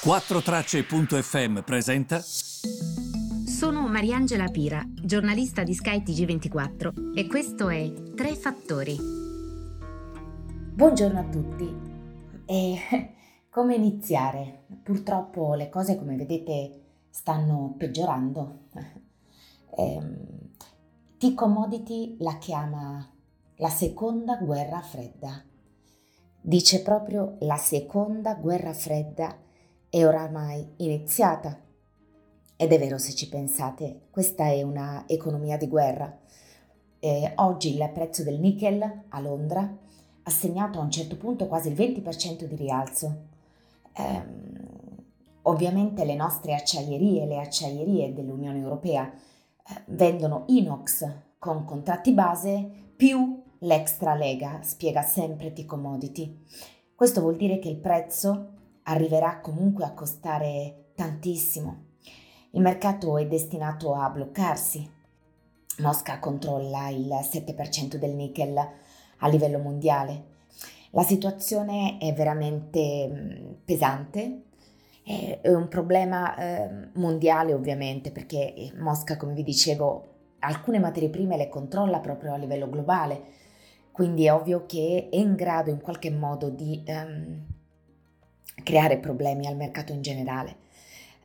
4Tracce.fm presenta. Sono Mariangela Pira, giornalista di Sky TG24 e questo è Tre Fattori. Buongiorno a tutti. E come iniziare? Purtroppo le cose, come vedete, stanno peggiorando. Ehm, T-Commodity la chiama la seconda guerra fredda. Dice proprio la seconda guerra fredda è oramai iniziata. Ed è vero se ci pensate, questa è una economia di guerra. Eh, oggi il prezzo del nickel a Londra ha segnato a un certo punto quasi il 20% di rialzo. Eh, ovviamente le nostre acciaierie, le acciaierie dell'Unione Europea, eh, vendono inox con contratti base più l'extra lega, spiega sempre T-Commodity. Questo vuol dire che il prezzo arriverà comunque a costare tantissimo. Il mercato è destinato a bloccarsi. Mosca controlla il 7% del nickel a livello mondiale. La situazione è veramente mm, pesante, è un problema eh, mondiale ovviamente perché eh, Mosca, come vi dicevo, alcune materie prime le controlla proprio a livello globale, quindi è ovvio che è in grado in qualche modo di um, creare problemi al mercato in generale.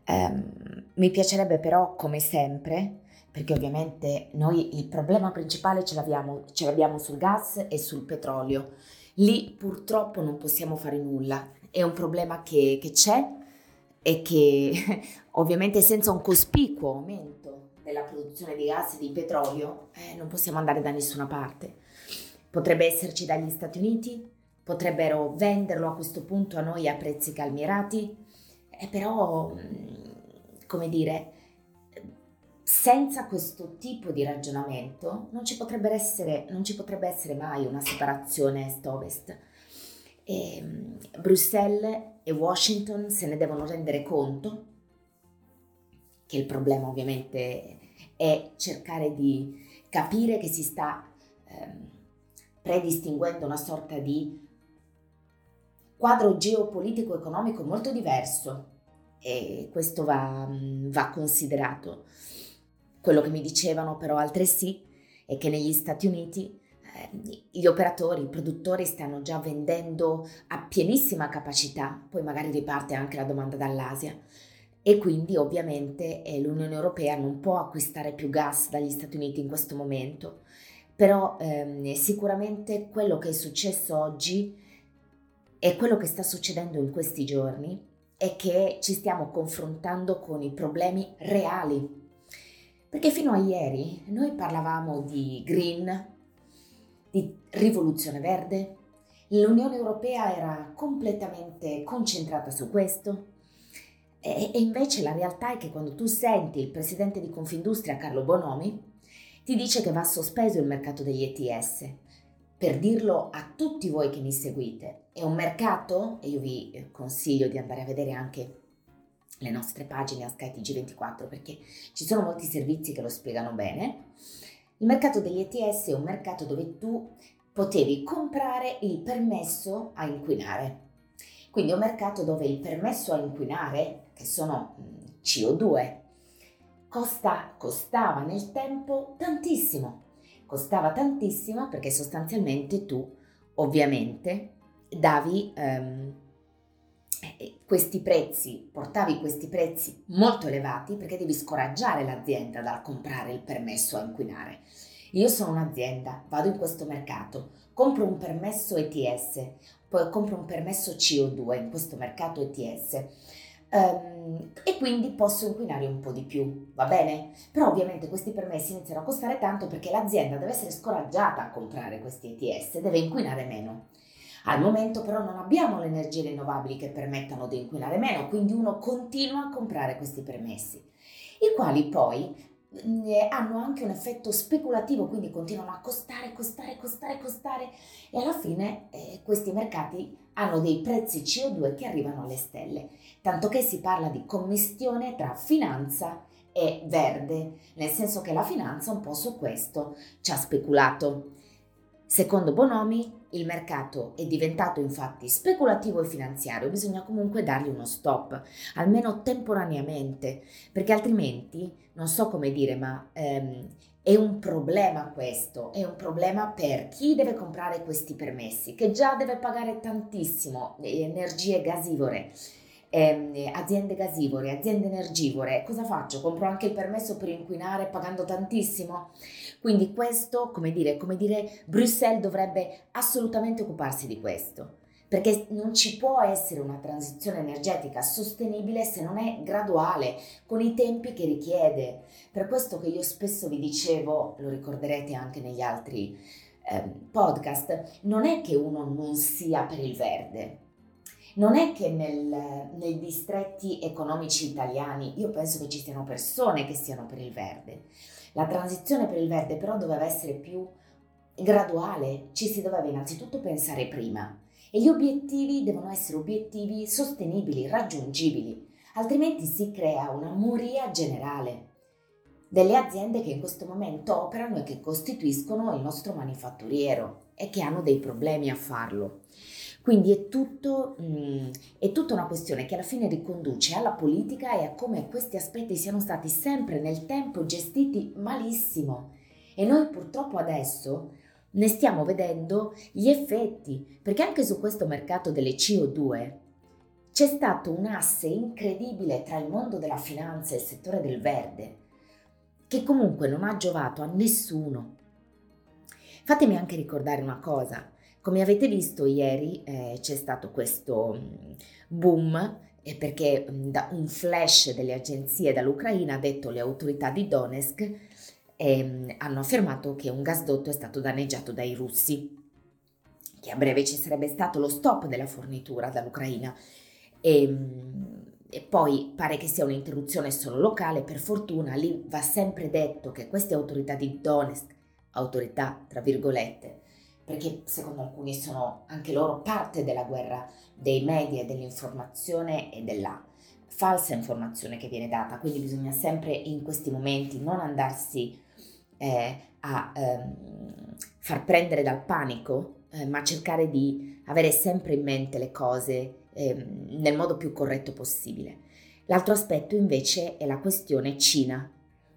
Um, mi piacerebbe però, come sempre, perché ovviamente noi il problema principale ce l'abbiamo, ce l'abbiamo sul gas e sul petrolio. Lì purtroppo non possiamo fare nulla, è un problema che, che c'è e che ovviamente senza un cospicuo aumento della produzione di gas e di petrolio eh, non possiamo andare da nessuna parte. Potrebbe esserci dagli Stati Uniti, potrebbero venderlo a questo punto a noi a prezzi calmierati, eh, però, mm, come dire, senza questo tipo di ragionamento non ci potrebbe essere, ci potrebbe essere mai una separazione est-ovest. E, mm, Bruxelles e Washington se ne devono rendere conto che il problema ovviamente è cercare di capire che si sta ehm, predistinguendo una sorta di quadro geopolitico-economico molto diverso. E questo va, va considerato. Quello che mi dicevano però altresì è che negli Stati Uniti eh, gli operatori, i produttori stanno già vendendo a pienissima capacità, poi magari riparte anche la domanda dall'Asia. E quindi ovviamente eh, l'Unione Europea non può acquistare più gas dagli Stati Uniti in questo momento, però ehm, sicuramente quello che è successo oggi e quello che sta succedendo in questi giorni è che ci stiamo confrontando con i problemi reali. Perché fino a ieri noi parlavamo di green, di rivoluzione verde, l'Unione Europea era completamente concentrata su questo. E, invece la realtà è che quando tu senti il presidente di Confindustria Carlo Bonomi ti dice che va sospeso il mercato degli ETS per dirlo a tutti voi che mi seguite, è un mercato, e io vi consiglio di andare a vedere anche le nostre pagine a SkyTG24 perché ci sono molti servizi che lo spiegano bene. Il mercato degli ETS è un mercato dove tu potevi comprare il permesso a inquinare. Quindi è un mercato dove il permesso a inquinare, che sono mm, CO2, costa, costava nel tempo tantissimo costava tantissimo perché sostanzialmente tu ovviamente davi um, questi prezzi, portavi questi prezzi molto elevati perché devi scoraggiare l'azienda dal comprare il permesso a inquinare. Io sono un'azienda, vado in questo mercato, compro un permesso ETS, poi compro un permesso CO2 in questo mercato ETS Um, e quindi posso inquinare un po' di più, va bene? Però ovviamente questi permessi iniziano a costare tanto perché l'azienda deve essere scoraggiata a comprare questi ETS, deve inquinare meno. Al momento però non abbiamo le energie rinnovabili che permettano di inquinare meno, quindi uno continua a comprare questi permessi, i quali poi eh, hanno anche un effetto speculativo, quindi continuano a costare, costare, costare, costare e alla fine eh, questi mercati hanno dei prezzi CO2 che arrivano alle stelle, tanto che si parla di commistione tra finanza e verde, nel senso che la finanza un po' su questo ci ha speculato. Secondo Bonomi, il mercato è diventato infatti speculativo e finanziario, bisogna comunque dargli uno stop, almeno temporaneamente, perché altrimenti, non so come dire, ma ehm, è un problema questo, è un problema per chi deve comprare questi permessi, che già deve pagare tantissimo energie gasivore eh, aziende gasivore, aziende energivore, cosa faccio? Compro anche il permesso per inquinare pagando tantissimo? Quindi questo, come dire, come dire, Bruxelles dovrebbe assolutamente occuparsi di questo, perché non ci può essere una transizione energetica sostenibile se non è graduale, con i tempi che richiede. Per questo che io spesso vi dicevo, lo ricorderete anche negli altri eh, podcast, non è che uno non sia per il verde, non è che nel, nei distretti economici italiani io penso che ci siano persone che siano per il verde. La transizione per il verde però doveva essere più graduale, ci si doveva innanzitutto pensare prima e gli obiettivi devono essere obiettivi sostenibili, raggiungibili, altrimenti si crea una moria generale delle aziende che in questo momento operano e che costituiscono il nostro manifatturiero e che hanno dei problemi a farlo. Quindi è, tutto, mm, è tutta una questione che alla fine riconduce alla politica e a come questi aspetti siano stati sempre nel tempo gestiti malissimo. E noi purtroppo adesso ne stiamo vedendo gli effetti, perché anche su questo mercato delle CO2 c'è stato un asse incredibile tra il mondo della finanza e il settore del verde, che comunque non ha giovato a nessuno. Fatemi anche ricordare una cosa, come avete visto ieri eh, c'è stato questo mm, boom eh, perché mm, da un flash delle agenzie dall'Ucraina ha detto le autorità di Donetsk eh, hanno affermato che un gasdotto è stato danneggiato dai russi, che a breve ci sarebbe stato lo stop della fornitura dall'Ucraina. E, mm, e poi pare che sia un'interruzione solo locale, per fortuna lì va sempre detto che queste autorità di Donetsk, autorità tra virgolette, perché secondo alcuni sono anche loro parte della guerra dei media, dell'informazione e della falsa informazione che viene data, quindi bisogna sempre in questi momenti non andarsi eh, a ehm, far prendere dal panico, eh, ma cercare di avere sempre in mente le cose eh, nel modo più corretto possibile. L'altro aspetto invece è la questione Cina,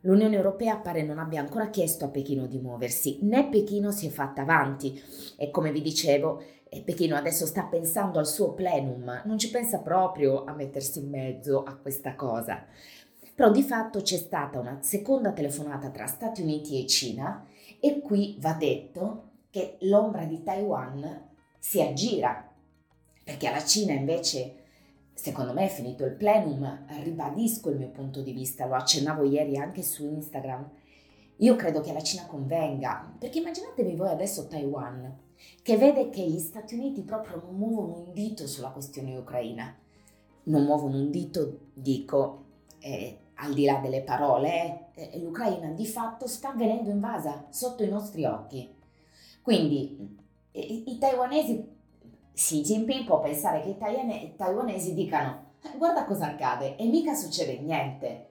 L'Unione Europea pare non abbia ancora chiesto a Pechino di muoversi, né Pechino si è fatta avanti e come vi dicevo, eh, Pechino adesso sta pensando al suo plenum, non ci pensa proprio a mettersi in mezzo a questa cosa. Però di fatto c'è stata una seconda telefonata tra Stati Uniti e Cina e qui va detto che l'ombra di Taiwan si aggira, perché alla Cina invece Secondo me è finito il plenum, ribadisco il mio punto di vista, lo accennavo ieri anche su Instagram. Io credo che la Cina convenga, perché immaginatevi voi adesso Taiwan, che vede che gli Stati Uniti proprio non muovono un dito sulla questione ucraina. Non muovono un dito, dico, eh, al di là delle parole, eh, l'Ucraina di fatto sta venendo invasa sotto i nostri occhi. Quindi eh, i taiwanesi Xi Jinping può pensare che i taiwanesi dicano eh, guarda cosa accade e mica succede niente.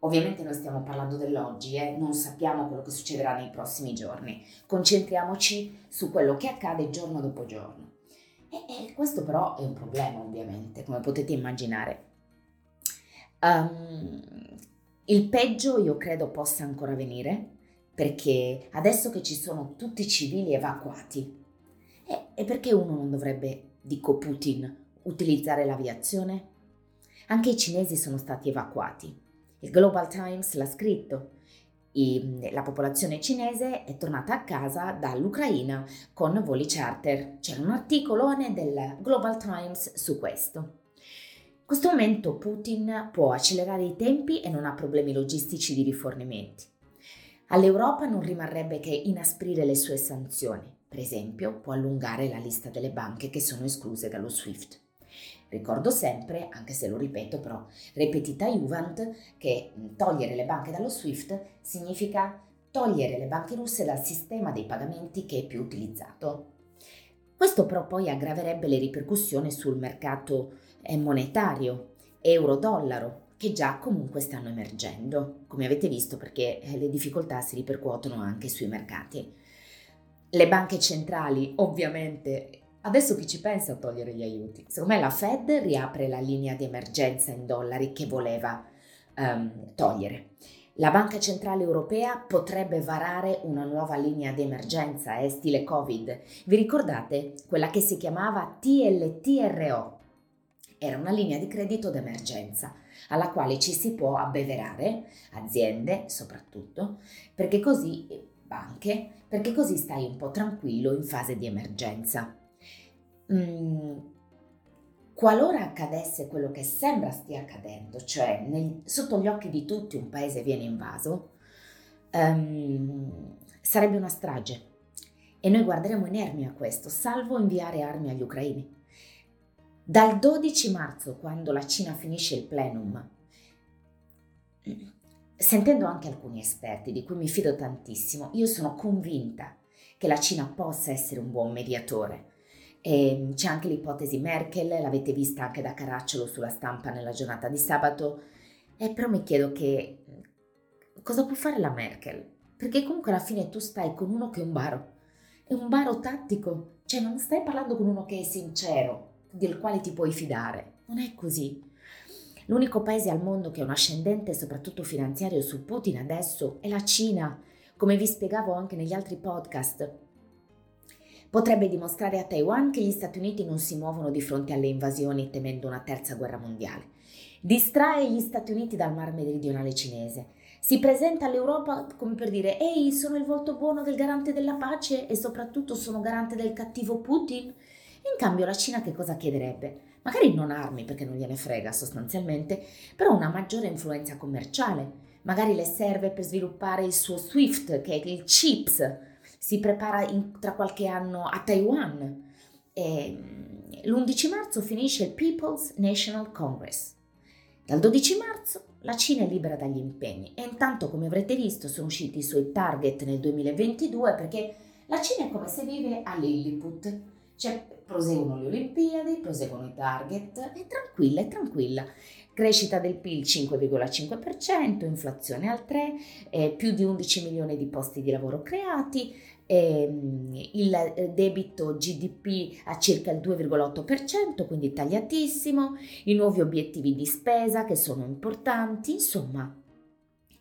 Ovviamente noi stiamo parlando dell'oggi, eh? non sappiamo quello che succederà nei prossimi giorni. Concentriamoci su quello che accade giorno dopo giorno. E, e questo però è un problema, ovviamente, come potete immaginare. Um, il peggio io credo possa ancora venire, perché adesso che ci sono tutti i civili evacuati, e, e perché uno non dovrebbe, dico Putin, utilizzare l'aviazione? Anche i cinesi sono stati evacuati. Il Global Times l'ha scritto. I, la popolazione cinese è tornata a casa dall'Ucraina con voli charter. C'era un articolo del Global Times su questo. In questo momento Putin può accelerare i tempi e non ha problemi logistici di rifornimenti. All'Europa non rimarrebbe che inasprire le sue sanzioni. Per esempio, può allungare la lista delle banche che sono escluse dallo SWIFT. Ricordo sempre, anche se lo ripeto però, ripetita Juvent, che togliere le banche dallo SWIFT significa togliere le banche russe dal sistema dei pagamenti che è più utilizzato. Questo però poi aggraverebbe le ripercussioni sul mercato eh, monetario, euro-dollaro, che già comunque stanno emergendo, come avete visto perché eh, le difficoltà si ripercuotono anche sui mercati. Le banche centrali ovviamente Adesso chi ci pensa a togliere gli aiuti? Secondo me la Fed riapre la linea di emergenza in dollari che voleva um, togliere. La Banca Centrale Europea potrebbe varare una nuova linea di emergenza, eh, stile Covid. Vi ricordate quella che si chiamava TLTRO? Era una linea di credito d'emergenza alla quale ci si può abbeverare, aziende soprattutto, perché così banche, perché così stai un po' tranquillo in fase di emergenza. Mm, qualora accadesse quello che sembra stia accadendo, cioè nel, sotto gli occhi di tutti un paese viene invaso, um, sarebbe una strage. E noi guarderemo inermi a questo, salvo inviare armi agli ucraini. Dal 12 marzo, quando la Cina finisce il plenum, sentendo anche alcuni esperti di cui mi fido tantissimo, io sono convinta che la Cina possa essere un buon mediatore e ehm, c'è anche l'ipotesi Merkel, l'avete vista anche da Caracciolo sulla stampa nella giornata di sabato. E però mi chiedo che cosa può fare la Merkel? Perché comunque alla fine tu stai con uno che è un baro. È un baro tattico, cioè non stai parlando con uno che è sincero, del quale ti puoi fidare. Non è così. L'unico paese al mondo che è un ascendente, soprattutto finanziario, su Putin adesso è la Cina, come vi spiegavo anche negli altri podcast. Potrebbe dimostrare a Taiwan che gli Stati Uniti non si muovono di fronte alle invasioni temendo una terza guerra mondiale. Distrae gli Stati Uniti dal mar meridionale cinese. Si presenta all'Europa come per dire ehi sono il volto buono del garante della pace e soprattutto sono garante del cattivo Putin. In cambio la Cina che cosa chiederebbe? Magari non armi perché non gliene frega sostanzialmente, però una maggiore influenza commerciale. Magari le serve per sviluppare il suo SWIFT, che è il CHIPS, si prepara in, tra qualche anno a Taiwan. E, mm, l'11 marzo finisce il People's National Congress. Dal 12 marzo la Cina è libera dagli impegni e intanto, come avrete visto, sono usciti i suoi target nel 2022 perché la Cina è come se vive a Lilliput. Cioè, proseguono le Olimpiadi, proseguono i target, è tranquilla, è tranquilla. Crescita del PIL 5,5%, inflazione al 3%, eh, più di 11 milioni di posti di lavoro creati, ehm, il eh, debito GDP a circa il 2,8%, quindi tagliatissimo, i nuovi obiettivi di spesa che sono importanti, insomma,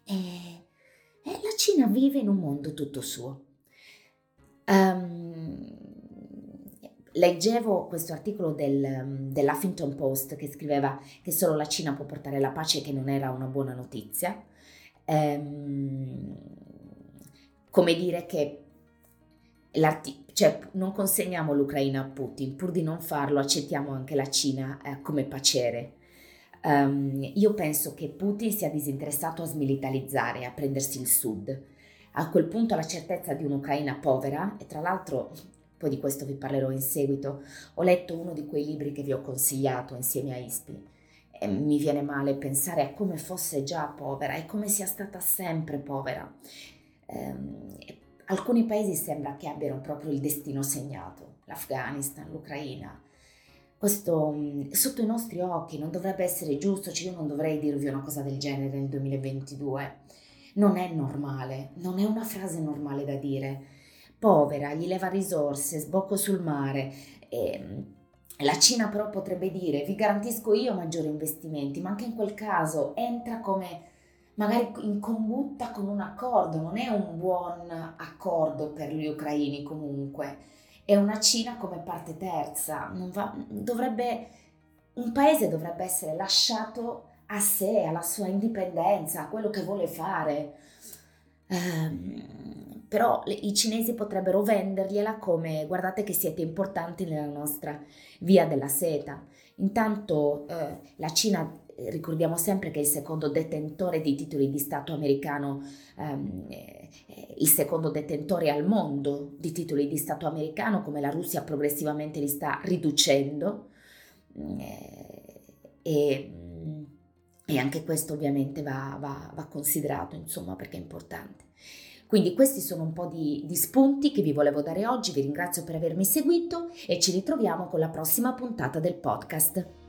eh, eh, la Cina vive in un mondo tutto suo. Um, leggevo questo articolo del, dell'Huffington Post che scriveva che solo la Cina può portare la pace e che non era una buona notizia. Um, come dire che cioè, non consegniamo l'Ucraina a Putin, pur di non farlo accettiamo anche la Cina eh, come paciere. Um, io penso che Putin sia disinteressato a smilitarizzare, a prendersi il sud. A quel punto la certezza di un'Ucraina povera, e tra l'altro poi di questo vi parlerò in seguito, ho letto uno di quei libri che vi ho consigliato insieme a Ispi. E mi viene male pensare a come fosse già povera e come sia stata sempre povera. Um, Alcuni paesi sembra che abbiano proprio il destino segnato, l'Afghanistan, l'Ucraina. Questo mm, sotto i nostri occhi non dovrebbe essere giusto, cioè io non dovrei dirvi una cosa del genere nel 2022. Non è normale, non è una frase normale da dire. Povera, gli leva risorse, sbocco sul mare. E, mm, la Cina però potrebbe dire vi garantisco io maggiori investimenti, ma anche in quel caso entra come magari in combutta con un accordo, non è un buon accordo per gli ucraini comunque, è una Cina come parte terza, va, dovrebbe, un paese dovrebbe essere lasciato a sé, alla sua indipendenza, a quello che vuole fare. Um, però le, i cinesi potrebbero vendergliela come guardate che siete importanti nella nostra via della seta. Intanto eh, la Cina ricordiamo sempre che è il secondo detentore di titoli di Stato americano, ehm, il secondo detentore al mondo di titoli di Stato americano, come la Russia progressivamente li sta riducendo. Eh, e, e, anche questo ovviamente va, va, va, considerato, insomma, perché è importante. Quindi questi sono un po' di, di spunti che vi volevo dare oggi, vi ringrazio per avermi seguito e ci ritroviamo con la prossima puntata del podcast.